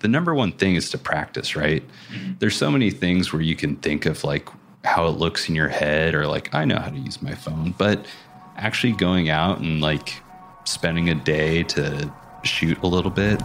the number one thing is to practice, right? There's so many things where you can think of like how it looks in your head or like I know how to use my phone, but actually going out and like spending a day to shoot a little bit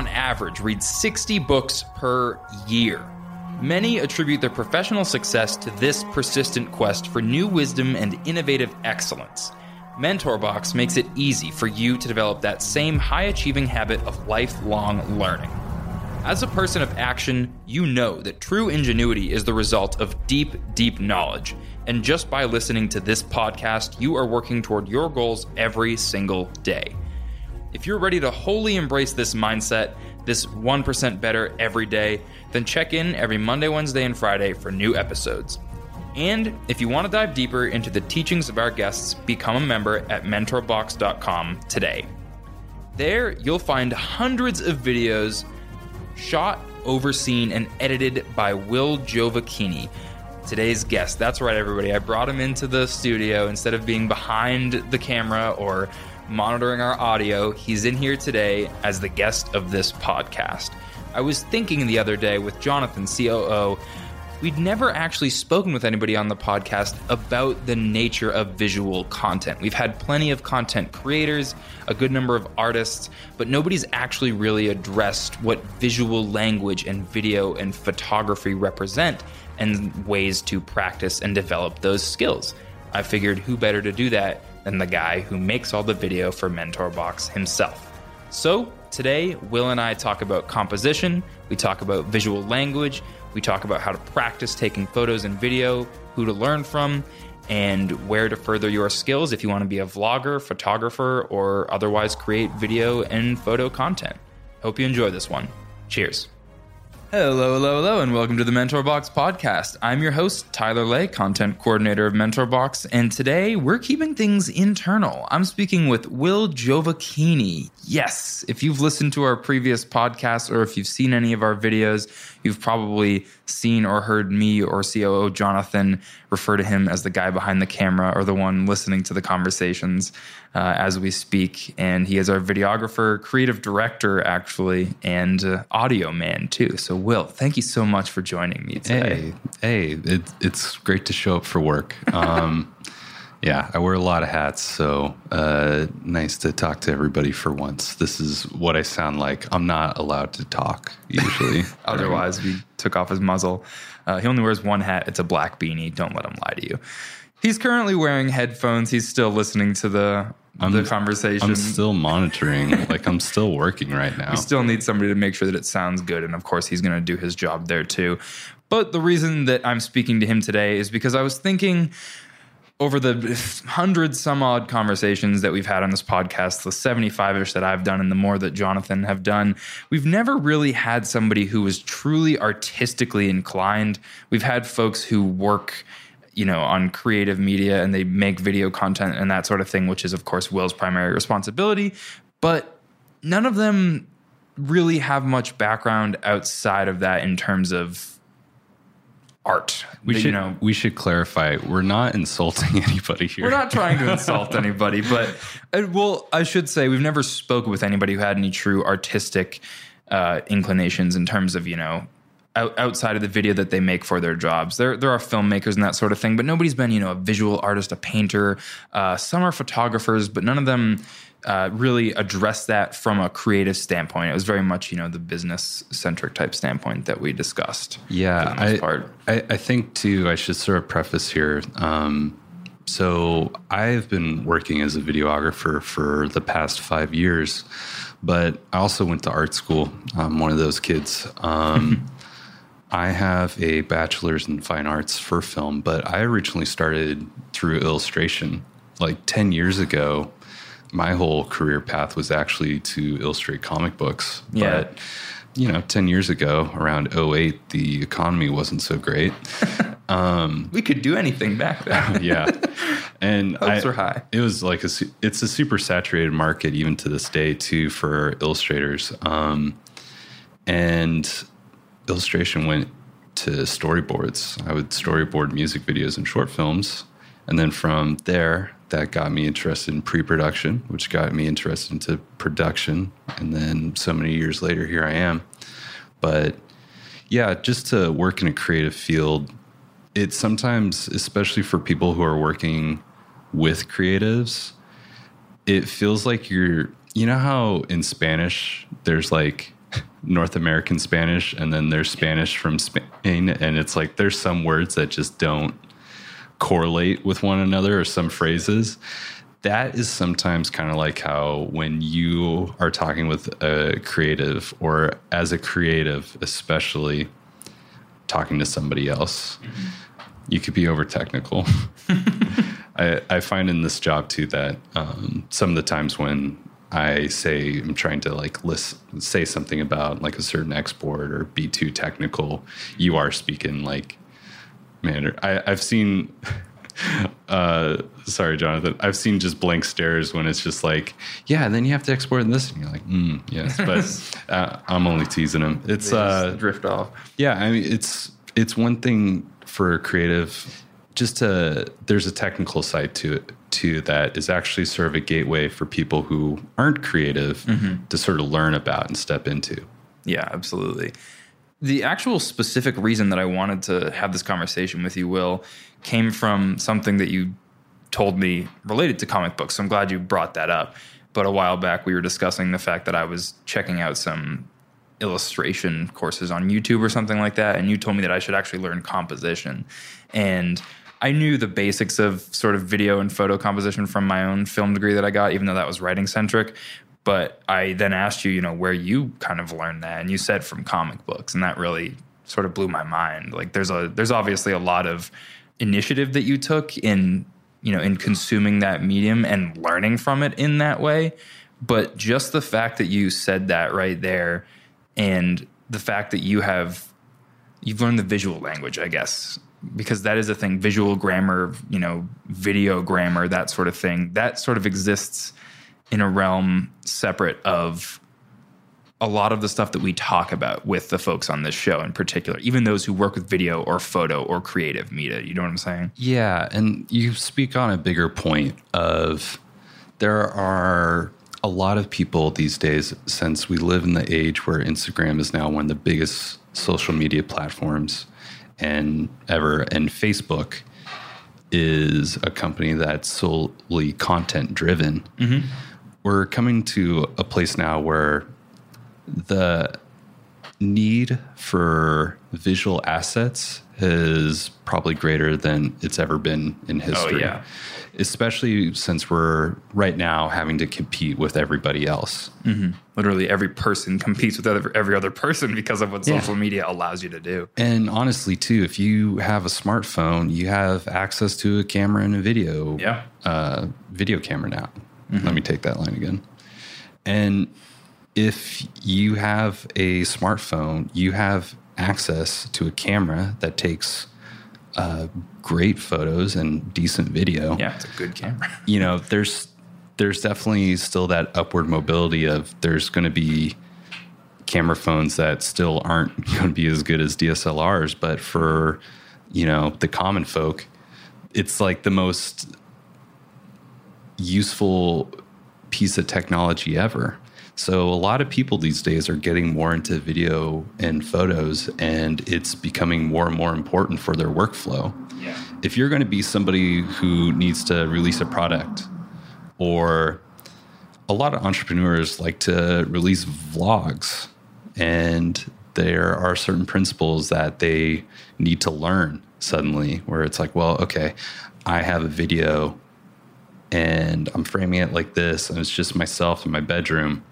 on average read 60 books per year. Many attribute their professional success to this persistent quest for new wisdom and innovative excellence. MentorBox makes it easy for you to develop that same high achieving habit of lifelong learning. As a person of action, you know that true ingenuity is the result of deep, deep knowledge. And just by listening to this podcast, you are working toward your goals every single day. If you're ready to wholly embrace this mindset, this 1% better every day, then check in every Monday, Wednesday, and Friday for new episodes. And if you want to dive deeper into the teachings of our guests, become a member at mentorbox.com today. There, you'll find hundreds of videos shot, overseen, and edited by Will Giovacchini, today's guest. That's right, everybody. I brought him into the studio instead of being behind the camera or monitoring our audio. He's in here today as the guest of this podcast. I was thinking the other day with Jonathan, COO, we'd never actually spoken with anybody on the podcast about the nature of visual content. We've had plenty of content creators, a good number of artists, but nobody's actually really addressed what visual language and video and photography represent and ways to practice and develop those skills. I figured who better to do that than the guy who makes all the video for MentorBox himself. So, today, Will and I talk about composition, we talk about visual language, we talk about how to practice taking photos and video, who to learn from, and where to further your skills if you want to be a vlogger, photographer, or otherwise create video and photo content. Hope you enjoy this one. Cheers. Hello, hello, hello, and welcome to the Mentor Box podcast. I'm your host, Tyler Lay, content coordinator of Mentor Box, and today we're keeping things internal. I'm speaking with Will Giovacchini. Yes, if you've listened to our previous podcasts or if you've seen any of our videos, you've probably seen or heard me or COO Jonathan refer to him as the guy behind the camera or the one listening to the conversations uh, as we speak. And he is our videographer, creative director, actually, and uh, audio man, too. So, Will, thank you so much for joining me today. Hey, hey, it, it's great to show up for work. Um, yeah, I wear a lot of hats, so uh, nice to talk to everybody for once. This is what I sound like. I'm not allowed to talk usually. Otherwise, we took off his muzzle. Uh, he only wears one hat. It's a black beanie. Don't let him lie to you. He's currently wearing headphones. He's still listening to the I'm, the conversation. I'm still monitoring. like I'm still working right now. We still need somebody to make sure that it sounds good, and of course, he's going to do his job there too. But the reason that I'm speaking to him today is because I was thinking over the hundred some odd conversations that we've had on this podcast, the 75 ish that I've done and the more that Jonathan have done, we've never really had somebody who was truly artistically inclined. We've had folks who work you know on creative media and they make video content and that sort of thing which is of course will's primary responsibility but none of them really have much background outside of that in terms of art We you should know we should clarify. We're not insulting anybody here. we're not trying to insult anybody, but uh, well, I should say we've never spoken with anybody who had any true artistic uh, inclinations in terms of you know out, outside of the video that they make for their jobs. There there are filmmakers and that sort of thing, but nobody's been you know a visual artist, a painter. Uh, some are photographers, but none of them. Uh, really address that from a creative standpoint. It was very much, you know, the business centric type standpoint that we discussed. Yeah, for the most I. I, I think too. I should sort of preface here. Um, so I've been working as a videographer for the past five years, but I also went to art school. I'm one of those kids. Um, I have a bachelor's in fine arts for film, but I originally started through illustration. Like 10 years ago, my whole career path was actually to illustrate comic books. Yeah. But, you know, 10 years ago, around 08, the economy wasn't so great. Um, we could do anything back then. yeah, and Hopes are high. It was like a it's a super saturated market even to this day too for illustrators. Um, and illustration went to storyboards. I would storyboard music videos and short films, and then from there, that got me interested in pre-production, which got me interested into production, and then so many years later, here I am. But yeah, just to work in a creative field, it sometimes, especially for people who are working with creatives, it feels like you're, you know, how in Spanish there's like North American Spanish and then there's Spanish from Spain, and it's like there's some words that just don't correlate with one another or some phrases. That is sometimes kind of like how when you are talking with a creative or as a creative, especially talking to somebody else, you could be over technical. I, I find in this job too that um, some of the times when I say I'm trying to like list, say something about like a certain export or be too technical, you are speaking like man. I, I've seen. Uh, sorry, Jonathan. I've seen just blank stares when it's just like, yeah, and then you have to export this, and you're like, mm, yes, but uh, I'm only teasing him. It's uh, drift off. yeah, I mean, it's it's one thing for creative, just to there's a technical side to it too that is actually sort of a gateway for people who aren't creative to sort of learn about and step into. Yeah, absolutely. The actual specific reason that I wanted to have this conversation with you, Will, came from something that you told me related to comic books. So I'm glad you brought that up. But a while back, we were discussing the fact that I was checking out some illustration courses on YouTube or something like that. And you told me that I should actually learn composition. And I knew the basics of sort of video and photo composition from my own film degree that I got, even though that was writing centric. But I then asked you, you know, where you kind of learned that, and you said from comic books, and that really sort of blew my mind. Like, there's a there's obviously a lot of initiative that you took in you know in consuming that medium and learning from it in that way. But just the fact that you said that right there, and the fact that you have you've learned the visual language, I guess, because that is a thing. Visual grammar, you know, video grammar, that sort of thing. That sort of exists in a realm separate of a lot of the stuff that we talk about with the folks on this show in particular, even those who work with video or photo or creative media. You know what I'm saying? Yeah, and you speak on a bigger point of there are a lot of people these days since we live in the age where Instagram is now one of the biggest social media platforms and ever and Facebook is a company that's solely content driven. Mm-hmm. We're coming to a place now where the need for visual assets is probably greater than it's ever been in history. Oh, yeah. Especially since we're right now having to compete with everybody else. Literally, every person competes with other, every other person because of what Yeah. social media allows you to do. And honestly, too, if you have a smartphone, you have access to a camera and a video Yeah. uh, video camera now. Let me take that line again. And if you have a smartphone, you have access to a camera that takes uh, great photos and decent video. Yeah, it's a good camera. You know, there's there's definitely still that upward mobility of there's going to be camera phones that still aren't going to be as good as DSLRs, but for you know the common folk, it's like the most useful piece of technology ever. So a lot of people these days are getting more into video and photos, and it's becoming more and more important for their workflow. Yeah. If you're going to be somebody who needs to release a product, or a lot of entrepreneurs like to release vlogs, and there are certain principles that they need to learn suddenly, where it's like, well, okay, I have a video and I'm framing it like this, and it's just myself in my bedroom.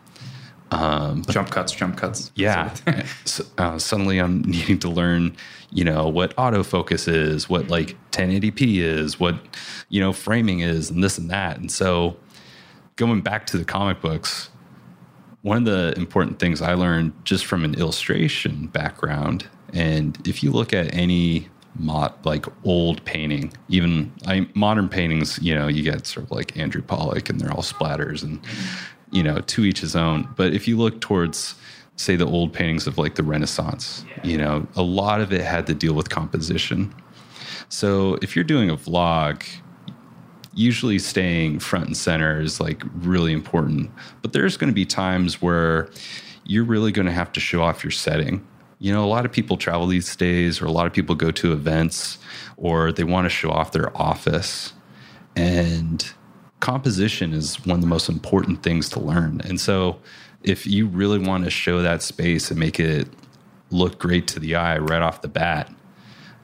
jump cuts, jump cuts. Yeah. so, uh, suddenly I'm needing to learn, you know, what autofocus is, what like 1080p is, what, you know, framing is, and this and that. And so going back to the comic books, one of the important things I learned just from an illustration background, and if you look at any mod, like old painting. Even I, modern paintings, you know, you get sort of like Andrew Pollock, and they're all splatters, and you know, to each his own. But if you look towards, say, the old paintings of like the Renaissance, you know, a lot of it had to deal with composition. So if you're doing a vlog, usually staying front and center is like really important. But there's going to be times where you're really going to have to show off your setting. You know, a lot of people travel these days, or a lot of people go to events, or they want to show off their office. And composition is one of the most important things to learn. And so, if you really want to show that space and make it look great to the eye right off the bat,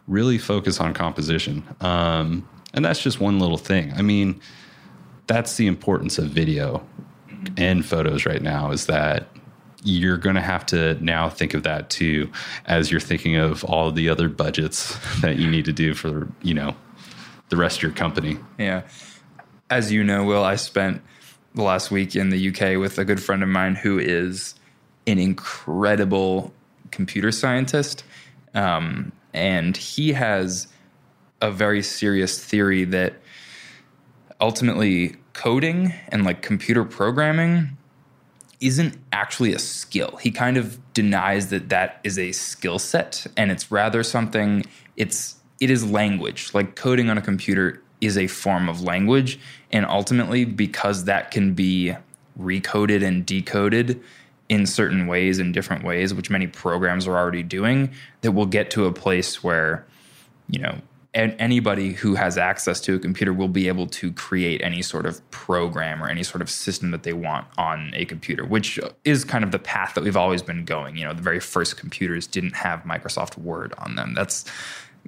really focus on composition. Um, and that's just one little thing. I mean, that's the importance of video and photos right now is that you're going to have to now think of that too as you're thinking of all the other budgets that you need to do for, you know, the rest of your company. Yeah. As you know, Will, I spent the last week in the UK with a good friend of mine who is an incredible computer scientist. Um, and he has a very serious theory that ultimately coding and like computer programming isn't actually a skill. He kind of denies that that is a skill set and it's rather something it's it is language. Like coding on a computer is a form of language and ultimately because that can be recoded and decoded in certain ways in different ways which many programs are already doing that we'll get to a place where you know and anybody who has access to a computer will be able to create any sort of program or any sort of system that they want on a computer, which is kind of the path that we've always been going. You know, the very first computers didn't have Microsoft Word on them. That's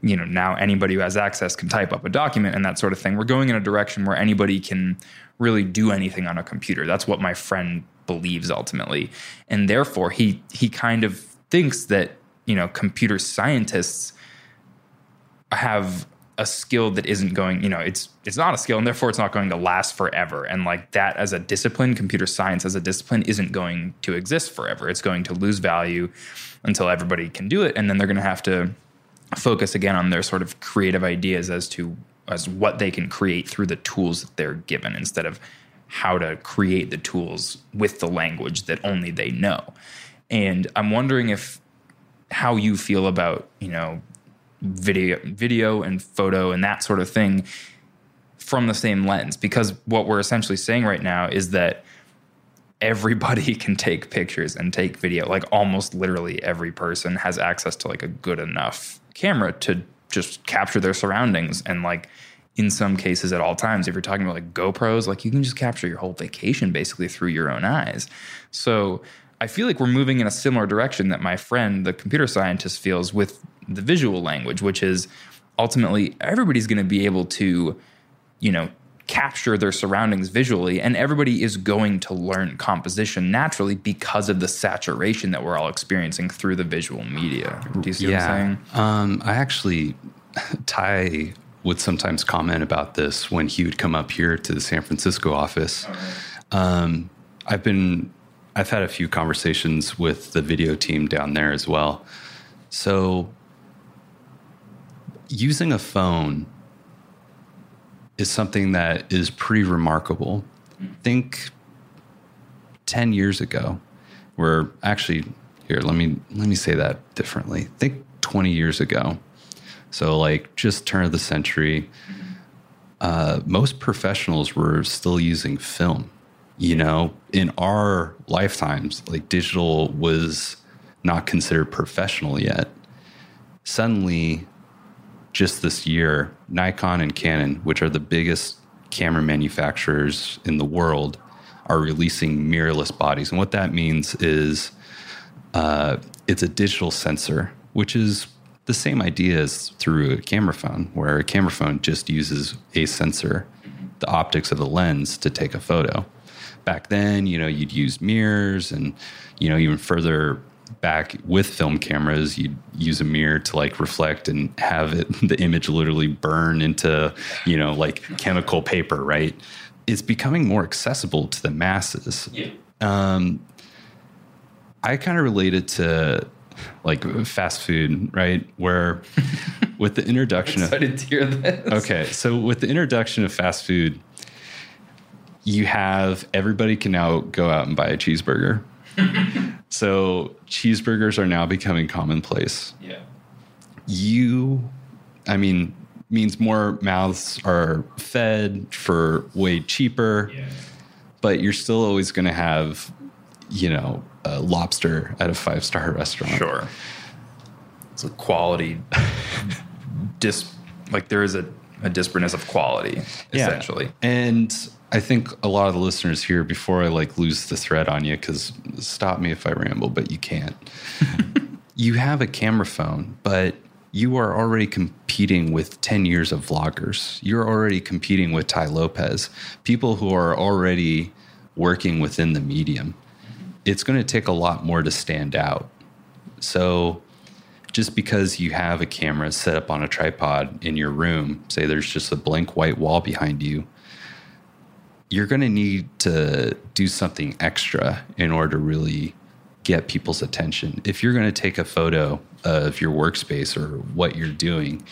you know now anybody who has access can type up a document and that sort of thing. We're going in a direction where anybody can really do anything on a computer. That's what my friend believes ultimately, and therefore he he kind of thinks that you know computer scientists have a skill that isn't going you know it's it's not a skill and therefore it's not going to last forever. And like that as a discipline computer science as a discipline isn't going to exist forever. It's going to lose value until everybody can do it. And then they're going to have to focus again on their sort of creative ideas as to as what they can create through the tools that they're given instead of how to create the tools with the language that only they know. And i'm wondering if how you feel about you know video video and photo and that sort of thing from the same lens. Because what we're essentially saying right now is that everybody can take pictures and take video. Like almost literally every person has access to like a good enough camera to just capture their surroundings. And like in some cases at all times if you're talking about like GoPros like you can just capture your whole vacation basically through your own eyes. So I feel like we're moving in a similar direction that my friend, the computer scientist, feels with the visual language, which is ultimately everybody's going to be able to, you know, capture their surroundings visually, and everybody is going to learn composition naturally because of the saturation that we're all experiencing through the visual media. Do you see yeah. what I'm saying? Um, I actually, Tai would sometimes comment about this when he would come up here to the San Francisco office. Um, I've been I've had a few conversations with the video team down there as well. So, using a phone is something that is pretty remarkable. Think 10 years ago, where actually, here, let me let me say that differently. Think 20 years ago. So, like, just turn of the century, uh, most professionals were still using film you know, in our lifetimes, like digital was not considered professional yet. Suddenly, just this year, Nikon and Canon, which are the biggest camera manufacturers in the world, are releasing mirrorless bodies. And what that means is uh, it's a digital sensor, which is the same idea as through a camera phone, where a camera phone just uses a sensor, the optics of the lens, to take a photo back then, you know, you'd use mirrors and, you know, even further back with film cameras, you'd use a mirror to like reflect and have it, the image literally burn into, you know, like chemical paper, right? It's becoming more accessible to the masses. Yeah. Um, I kind of related to like fast food, right? Where with the introduction of Excited to hear this. Okay, so with the introduction of fast food, you have everybody can now go out and buy a cheeseburger. so cheeseburgers are now becoming commonplace. Yeah. You, I mean, means more mouths are fed for way cheaper, yeah. but you're still always going to have, you know, a lobster at a five star restaurant. Sure. It's a quality dis like there is a, a disparateness of quality, essentially. And I think a lot of the listeners here, before I like lose the thread on you, because stop me if I ramble, but you can't. you have a camera phone, but you are already competing with 10 years of vloggers. You're already competing with Tai Lopez, people who are already working within the medium. It's going to take a lot more to stand out. So, just because you have a camera set up on a tripod in your room, say there's just a blank white wall behind you, you're going to need to do something extra in order to really get people's attention. If you're going to take a photo of your workspace or what you're doing,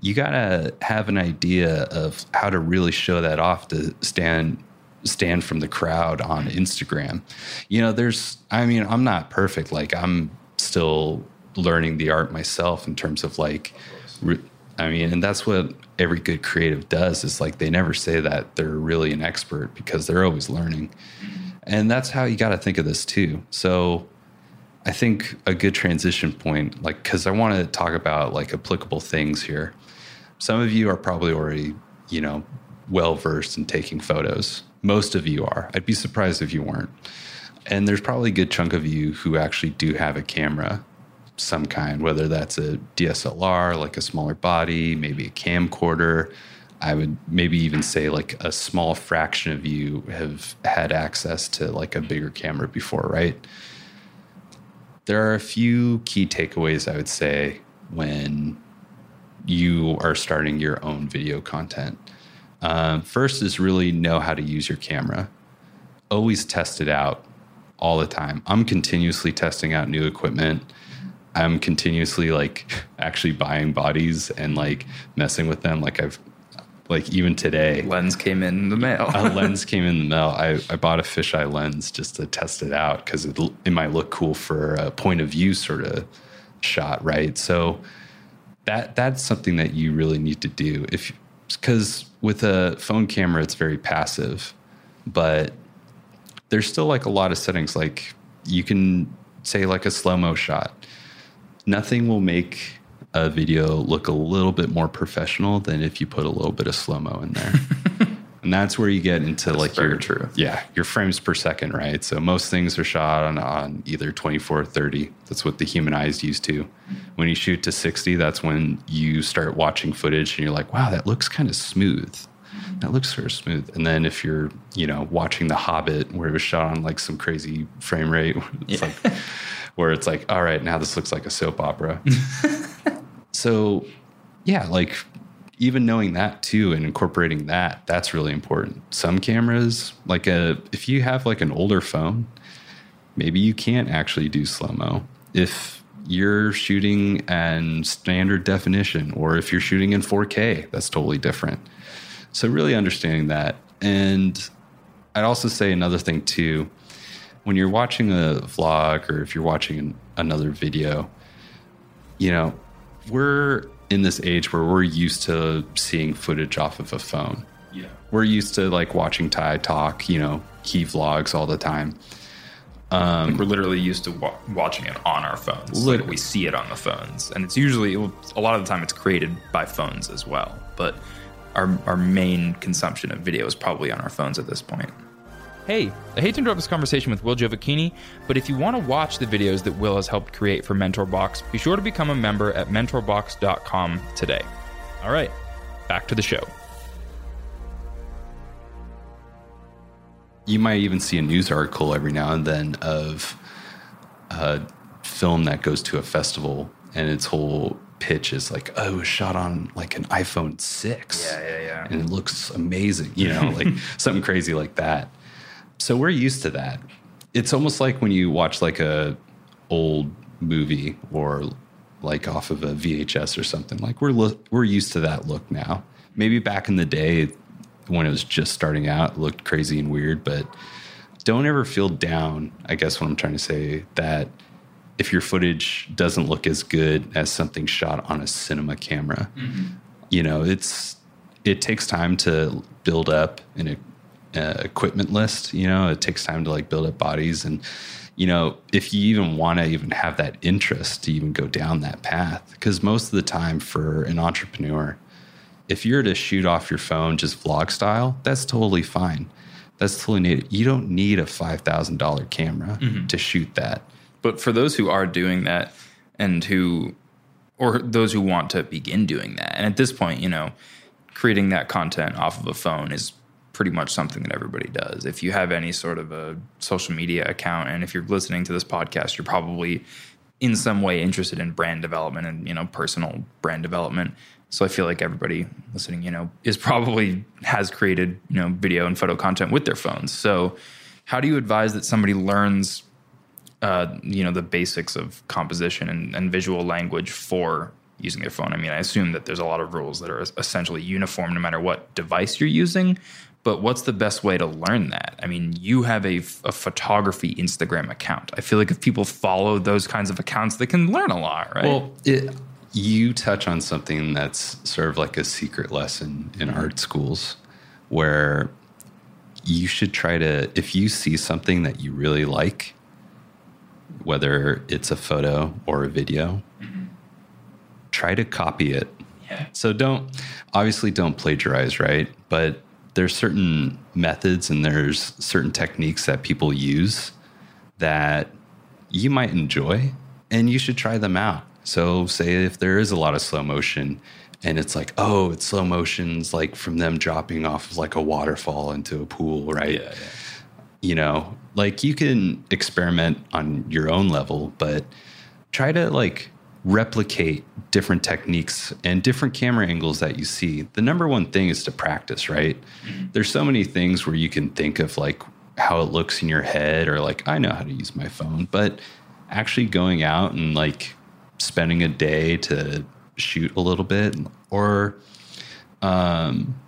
you got to have an idea of how to really show that off to stand stand from the crowd on Instagram. You know, there's I mean, I'm not perfect. Like I'm still learning the art myself in terms of like I mean, and that's what every good creative does is like they never say that they're really an expert because they're always learning. And that's how you got to think of this too. So I think a good transition point, like, because I want to talk about like applicable things here. Some of you are probably already, you know, well versed in taking photos. Most of you are. I'd be surprised if you weren't. And there's probably a good chunk of you who actually do have a camera some kind, whether that's a DSLR, like a smaller body, maybe a camcorder. I would maybe even say like a small fraction of you have had access to like a bigger camera before, right? There are a few key takeaways I would say when you are starting your own video content. Um, first is really know how to use your camera. Always test it out all the time. I'm continuously testing out new equipment. I'm continuously like actually buying bodies and like messing with them. Like I've like even today, Lens came in the mail. a lens came in the mail. I, I bought a fisheye lens just to test it out because it, it might look cool for a point of view sort of shot, right? So that that's something that you really need to do if because with a phone camera it's very passive, but there's still like a lot of settings like you can say like a slow mo shot. Nothing will make a video look a little bit more professional than if you put a little bit of slow mo in there. and that's where you get into like your true. yeah your frames per second right so most things are shot on, on either 24 or 30 that's what the human eye is used to when you shoot to 60 that's when you start watching footage and you're like wow that looks kind of smooth that looks sort of smooth and then if you're you know watching the hobbit where it was shot on like some crazy frame rate it's Yeah. like where it's like all right now this looks like a soap opera. So yeah like even knowing that too and incorporating that that's really important. Some cameras like a if you have like an older phone maybe you can't actually do slow mo if you're shooting in standard definition or if you're shooting in 4k that's totally different. So really understanding that. And i'd also say another thing too when you're watching a vlog or if you're watching an, another video you know we're in this age where we're used to seeing footage off of a phone yeah. we're used to like watching Tai talk, you know, he vlogs all the time. Um, like we're literally used to wa- watching it on our phones. Like we see it on the phones, and it's usually a lot of the time it's created by phones as well. But our our main consumption of video is probably on our phones at this point. Hey, I hate to interrupt this conversation with Will Giovacchini, but if you want to watch the videos that Will has helped create for MentorBox, be sure to become a member at mentorbox.com today. All right, back to the show. You might even see a news article every now and then of a film that goes to a festival and its whole pitch is like, oh, it was shot on like an iPhone 6. yeah, yeah. Yeah. And it looks amazing, you know, like something crazy like that. So we're used to that. It's almost like when you watch like a old movie or like off of a VHS or something. Like we're lo- we're used to that look now. Maybe back in the day when it was just starting out, it looked crazy and weird, but don't ever feel down. I guess what I'm trying to say that if your footage doesn't look as good as something shot on a cinema camera, mm-hmm. you know, it's it takes time to build up an uh, equipment list. You know, it takes time to like build up bodies and you know, if you even want to even have that interest to even go down that path, because most of the time for an entrepreneur, if you're to shoot off your phone just vlog style, that's totally fine. That's totally needed. You don't need a five thousand dollar camera mm-hmm. to shoot that. But for those who are doing that and who, or those who want to begin doing that, and at this point, you know, creating that content off of a phone is pretty much something that everybody does. If you have any sort of a social media account, and if you're listening to this podcast, you're probably in some way interested in brand development and you know personal brand development. So I feel like everybody listening, you know, is probably has created you know video and photo content with their phones. So how do you advise that somebody learns uh, you know the basics of composition and, and visual language for using their phone. I mean, I assume that there's a lot of rules that are essentially uniform no matter what device you're using, but what's the best way to learn that? I mean, you have a, a, photography Instagram account. I feel like if people follow those kinds of accounts, they can learn a lot, right? Well, it, you touch on something that's sort of like a secret lesson in mm-hmm. art schools where you should try to, if you see something that you really like, whether it's a photo or a video, mm-hmm. try to copy it. Yeah. So don't, obviously, don't plagiarize, right? But there's certain methods and there's certain techniques that people use that you might enjoy and you should try them out. So, say if there is a lot of slow motion and it's like, oh, it's slow motions like from them dropping off of like a waterfall into a pool, right? Yeah, yeah. You know, like you can experiment on your own level, but try to like replicate different techniques and different camera angles that you see. The number one thing is to practice, right? Mm-hmm. There's so many things where you can think of like how it looks in your head or like I know how to use my phone, but actually going out and like spending a day to shoot a little bit or um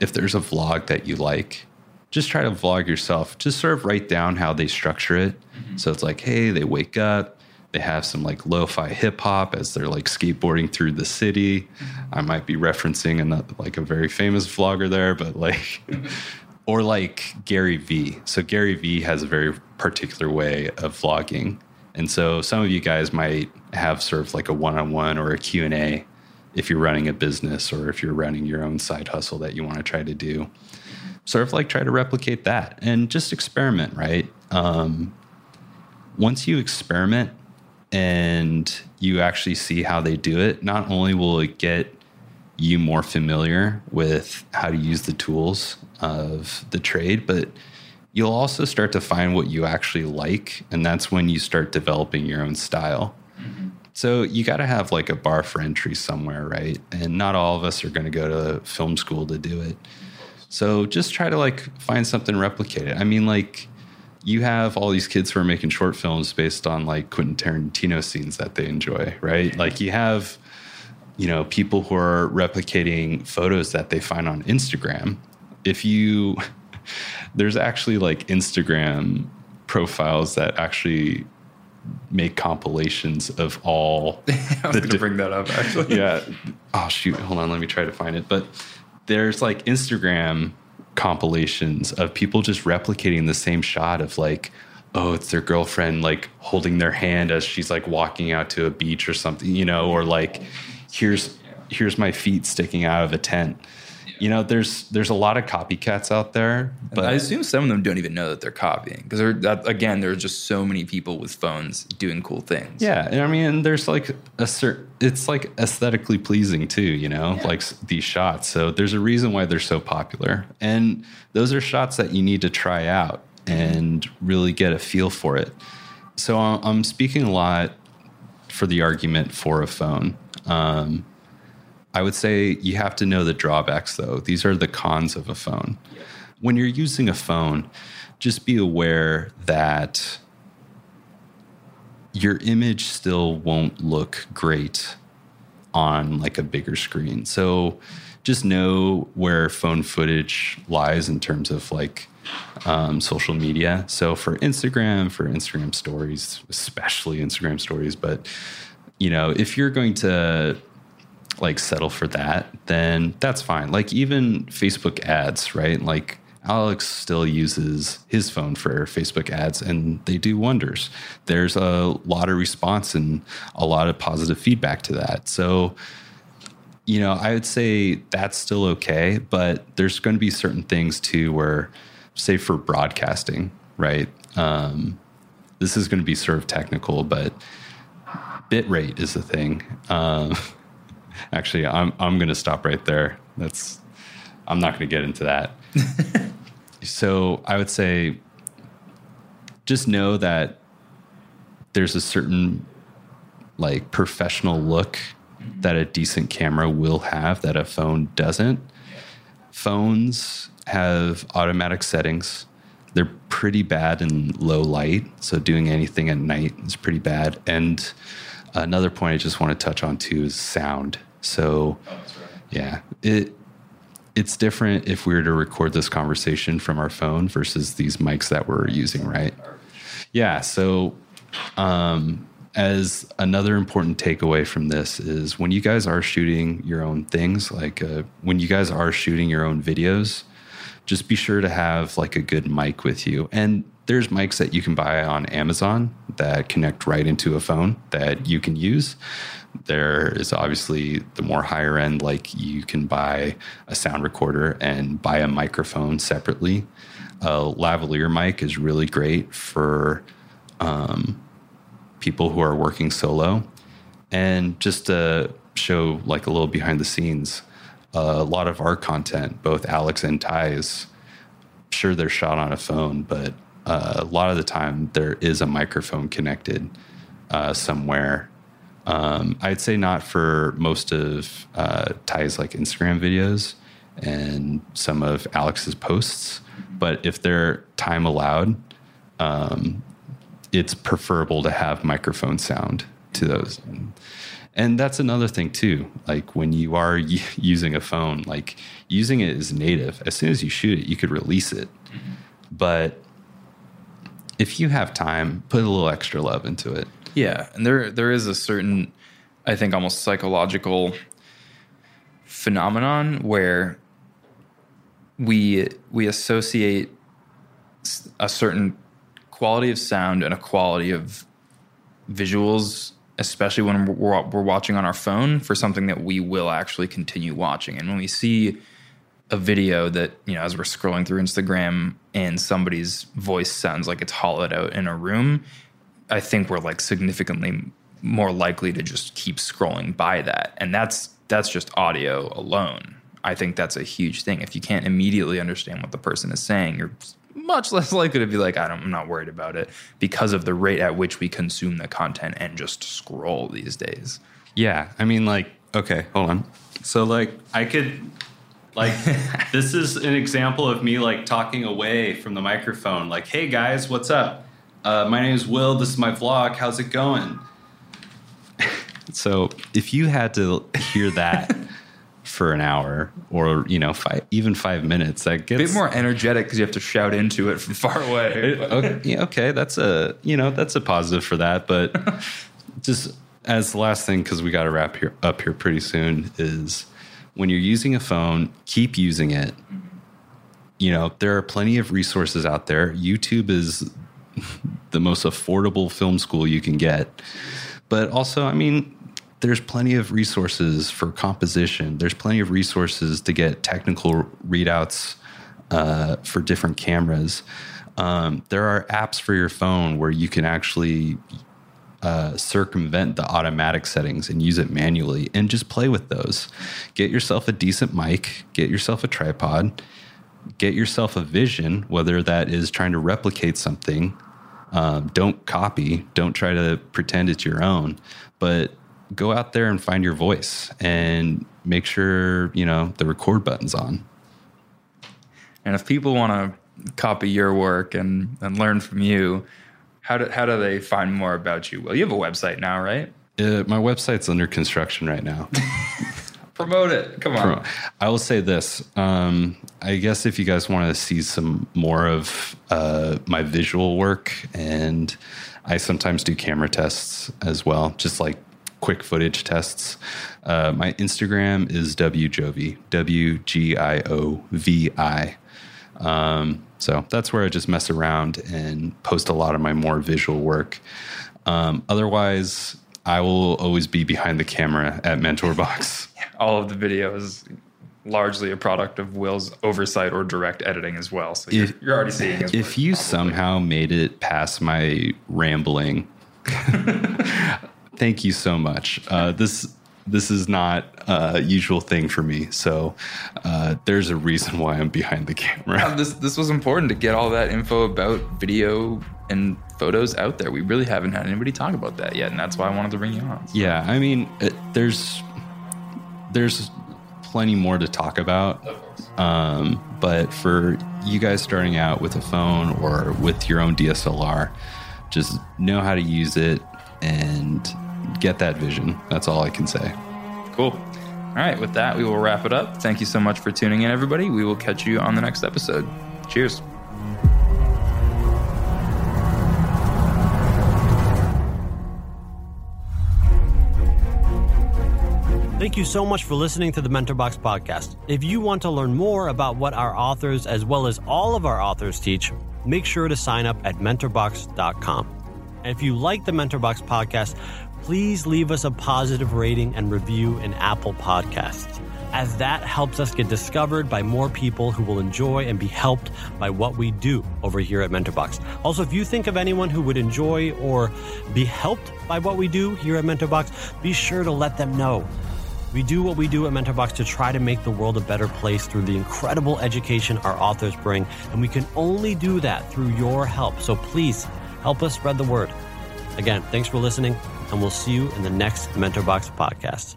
if there's a vlog that you like just try to vlog yourself just sort of write down how they structure it mm-hmm. so it's like hey they wake up they have some like lo-fi hip hop as they're like skateboarding through the city. Mm-hmm. I might be referencing another, like a very famous vlogger there, but like, or like Gary Vee. So Gary Vee has a very particular way of vlogging, and so some of you guys might have sort of like a one-on-one or a Q and A if you're running a business or if you're running your own side hustle that you want to try to do. Sort of like try to replicate that and just experiment, right? Um, once you experiment and you actually see how they do it, not only will it get you more familiar with how to use the tools of the trade, but you'll also start to find what you actually like. And that's when you start developing your own style. Mm-hmm. So you got to have like a bar for entry somewhere, right? And not all of us are going to go to film school to do it. So just try to like find something replicate it. I mean, like, you have all these kids who are making short films based on like Quentin Tarantino scenes that they enjoy, right? Like you have, you know, people who are replicating photos that they find on Instagram. If you, there's actually like Instagram profiles that actually make compilations of all. I was going to bring that up actually. yeah. Oh shoot! Hold on. Let me try to find it. But there's like Instagram compilations of people just replicating the same shot of like oh it's their girlfriend like holding their hand as she's like walking out to a beach or something you know or like here's here's my feet sticking out of a tent you know there's there's a lot of copycats out there but i assume some of them don't even know that they're copying because again there's just so many people with phones doing cool things. Yeah and i mean there's like a certain it's like aesthetically pleasing too you know yeah. like these shots. So there's a reason why they're so popular. And those are shots that you need to try out and really get a feel for it. So i'm speaking a lot for the argument for a phone. Um, I would say you have to know the drawbacks, though. These are the cons of a phone. When you're using a phone, just be aware that your image still won't look great on like a bigger screen. So just know where phone footage lies in terms of like um, social media. So for Instagram, for Instagram stories, especially Instagram stories, but you know, if you're going to like settle for that, then that's fine. Like even Facebook ads, right? Like Alex still uses his phone for Facebook ads and they do wonders. There's a lot of response and a lot of positive feedback to that. So, you know, I would say that's still okay, but there's going to be certain things too where, say, for broadcasting, right? Um, this is going to be sort of technical, but bit rate is the thing. Um, actually, I'm I'm going to stop right there. That's I'm not going to get into that. so I would say, just know that there's a certain like professional look that a decent camera will have that a phone doesn't. Phones have automatic settings. They're pretty bad in low light, so doing anything at night is pretty bad. And another point I just want to touch on too is sound. So, yeah, it it's different if we were to record this conversation from our phone versus these mics that we're using, right? Yeah. So, um, as another important takeaway from this is when you guys are shooting your own things, like uh, when you guys are shooting your own videos, just be sure to have like a good mic with you. And there's mics that you can buy on Amazon that connect right into a phone that you can use. There is obviously the more higher end, like you can buy a sound recorder and buy a microphone separately. A lavalier mic is really great for um, people who are working solo. And just to show like a little behind the scenes, a lot of our content, both Alex and Tai's, sure they're shot on a phone, but uh, a lot of the time there is a microphone connected uh, somewhere. Um, I'd say not for most of uh, Tai's like Instagram videos and some of Alex's posts, but if they're time allowed, um, it's preferable to have microphone sound to those. And, that's another thing too. Like when you are y- using a phone, like using it as native, as soon as you shoot it, you could release it. Mm-hmm. But if you have time, put a little extra love into it. Yeah, and there there is a certain, I think, almost psychological phenomenon where we we associate a certain quality of sound and a quality of visuals, especially when we're, we're watching on our phone, for something that we will actually continue watching. And when we see a video that you know as we're scrolling through Instagram and somebody's voice sounds like it's hollowed out in a room, I think we're like significantly more likely to just keep scrolling by that. And that's that's just audio alone. I think that's a huge thing. If you can't immediately understand what the person is saying, you're much less likely to be like, I am not worried about it because of the rate at which we consume the content and just scroll these days. Yeah. I mean, like, okay, hold on. So, like, I could like this is an example of me like talking away from the microphone. Like, hey guys, what's up? Uh, my name is Will. This is my vlog. How's it going? so if you had to hear that for an hour or you know five, even five minutes, that gets a bit more energetic because you have to shout into it from far away. It, okay, okay, that's a you know that's a positive for that, but just as the last thing because we got to wrap here up here pretty soon is when you're using a phone, keep using it. You know, there are plenty of resources out there. YouTube is the most affordable film school you can get. But also, I mean, there's plenty of resources for composition. There's plenty of resources to get technical readouts uh, for different cameras. Um, there are apps for your phone where you can actually uh, circumvent the automatic settings and use it manually and just play with those. Get yourself a decent mic, get yourself a tripod, get yourself a vision, whether that is trying to replicate something. Um, don't copy, don't try to pretend it's your own, but go out there and find your voice and make sure, you know, the record button's on. And if people want to copy your work and, and learn from you, How do how do they find more about you? Well, you have a website now, right? Uh, my website's under construction right now. Promote it. Come on. I will say this. Um, I guess if you guys want to see some more of uh, my visual work, and I sometimes do camera tests as well, just like quick footage tests. Uh, my Instagram is wgiovi, W G I O V I. Um, so that's where I just mess around and post a lot of my more visual work. Um, otherwise, I will always be behind the camera at MentorBox. All of the videos largely a product of Will's oversight or direct editing as well. So you're, If- you're already seeing If work. you somehow made it past my rambling, thank you so much. Uh, this this is not a usual thing for me, so uh, there's a reason why I'm behind the camera. Uh, this this was important to get all that info about video and photos out there. We really haven't had anybody talk about that yet, and that's why I wanted to bring you on. Yeah, I mean, it, there's there's plenty more to talk about. Um, but for you guys starting out with a phone or with your own DSLR, just know how to use it and get that vision. That's all I can say. Cool. All right, with that, we will wrap it up. Thank you so much for tuning in, everybody. We will catch you on the next episode. Cheers. Thank you so much for listening to the MentorBox podcast. If you want to learn more about what our authors, as well as all of our authors, teach, make sure to sign up at mentorbox.com. And if you like the MentorBox podcast, please leave us a positive rating and review in Apple Podcasts, as that helps us get discovered by more people who will enjoy and be helped by what we do over here at MentorBox. Also, if you think of anyone who would enjoy or be helped by what we do here at MentorBox, be sure to let them know. We do what we do at MentorBox to try to make the world a better place through the incredible education our authors bring, and we can only do that through your help. So please help us spread the word. Again, thanks for listening, and we'll see you in the next MentorBox podcast.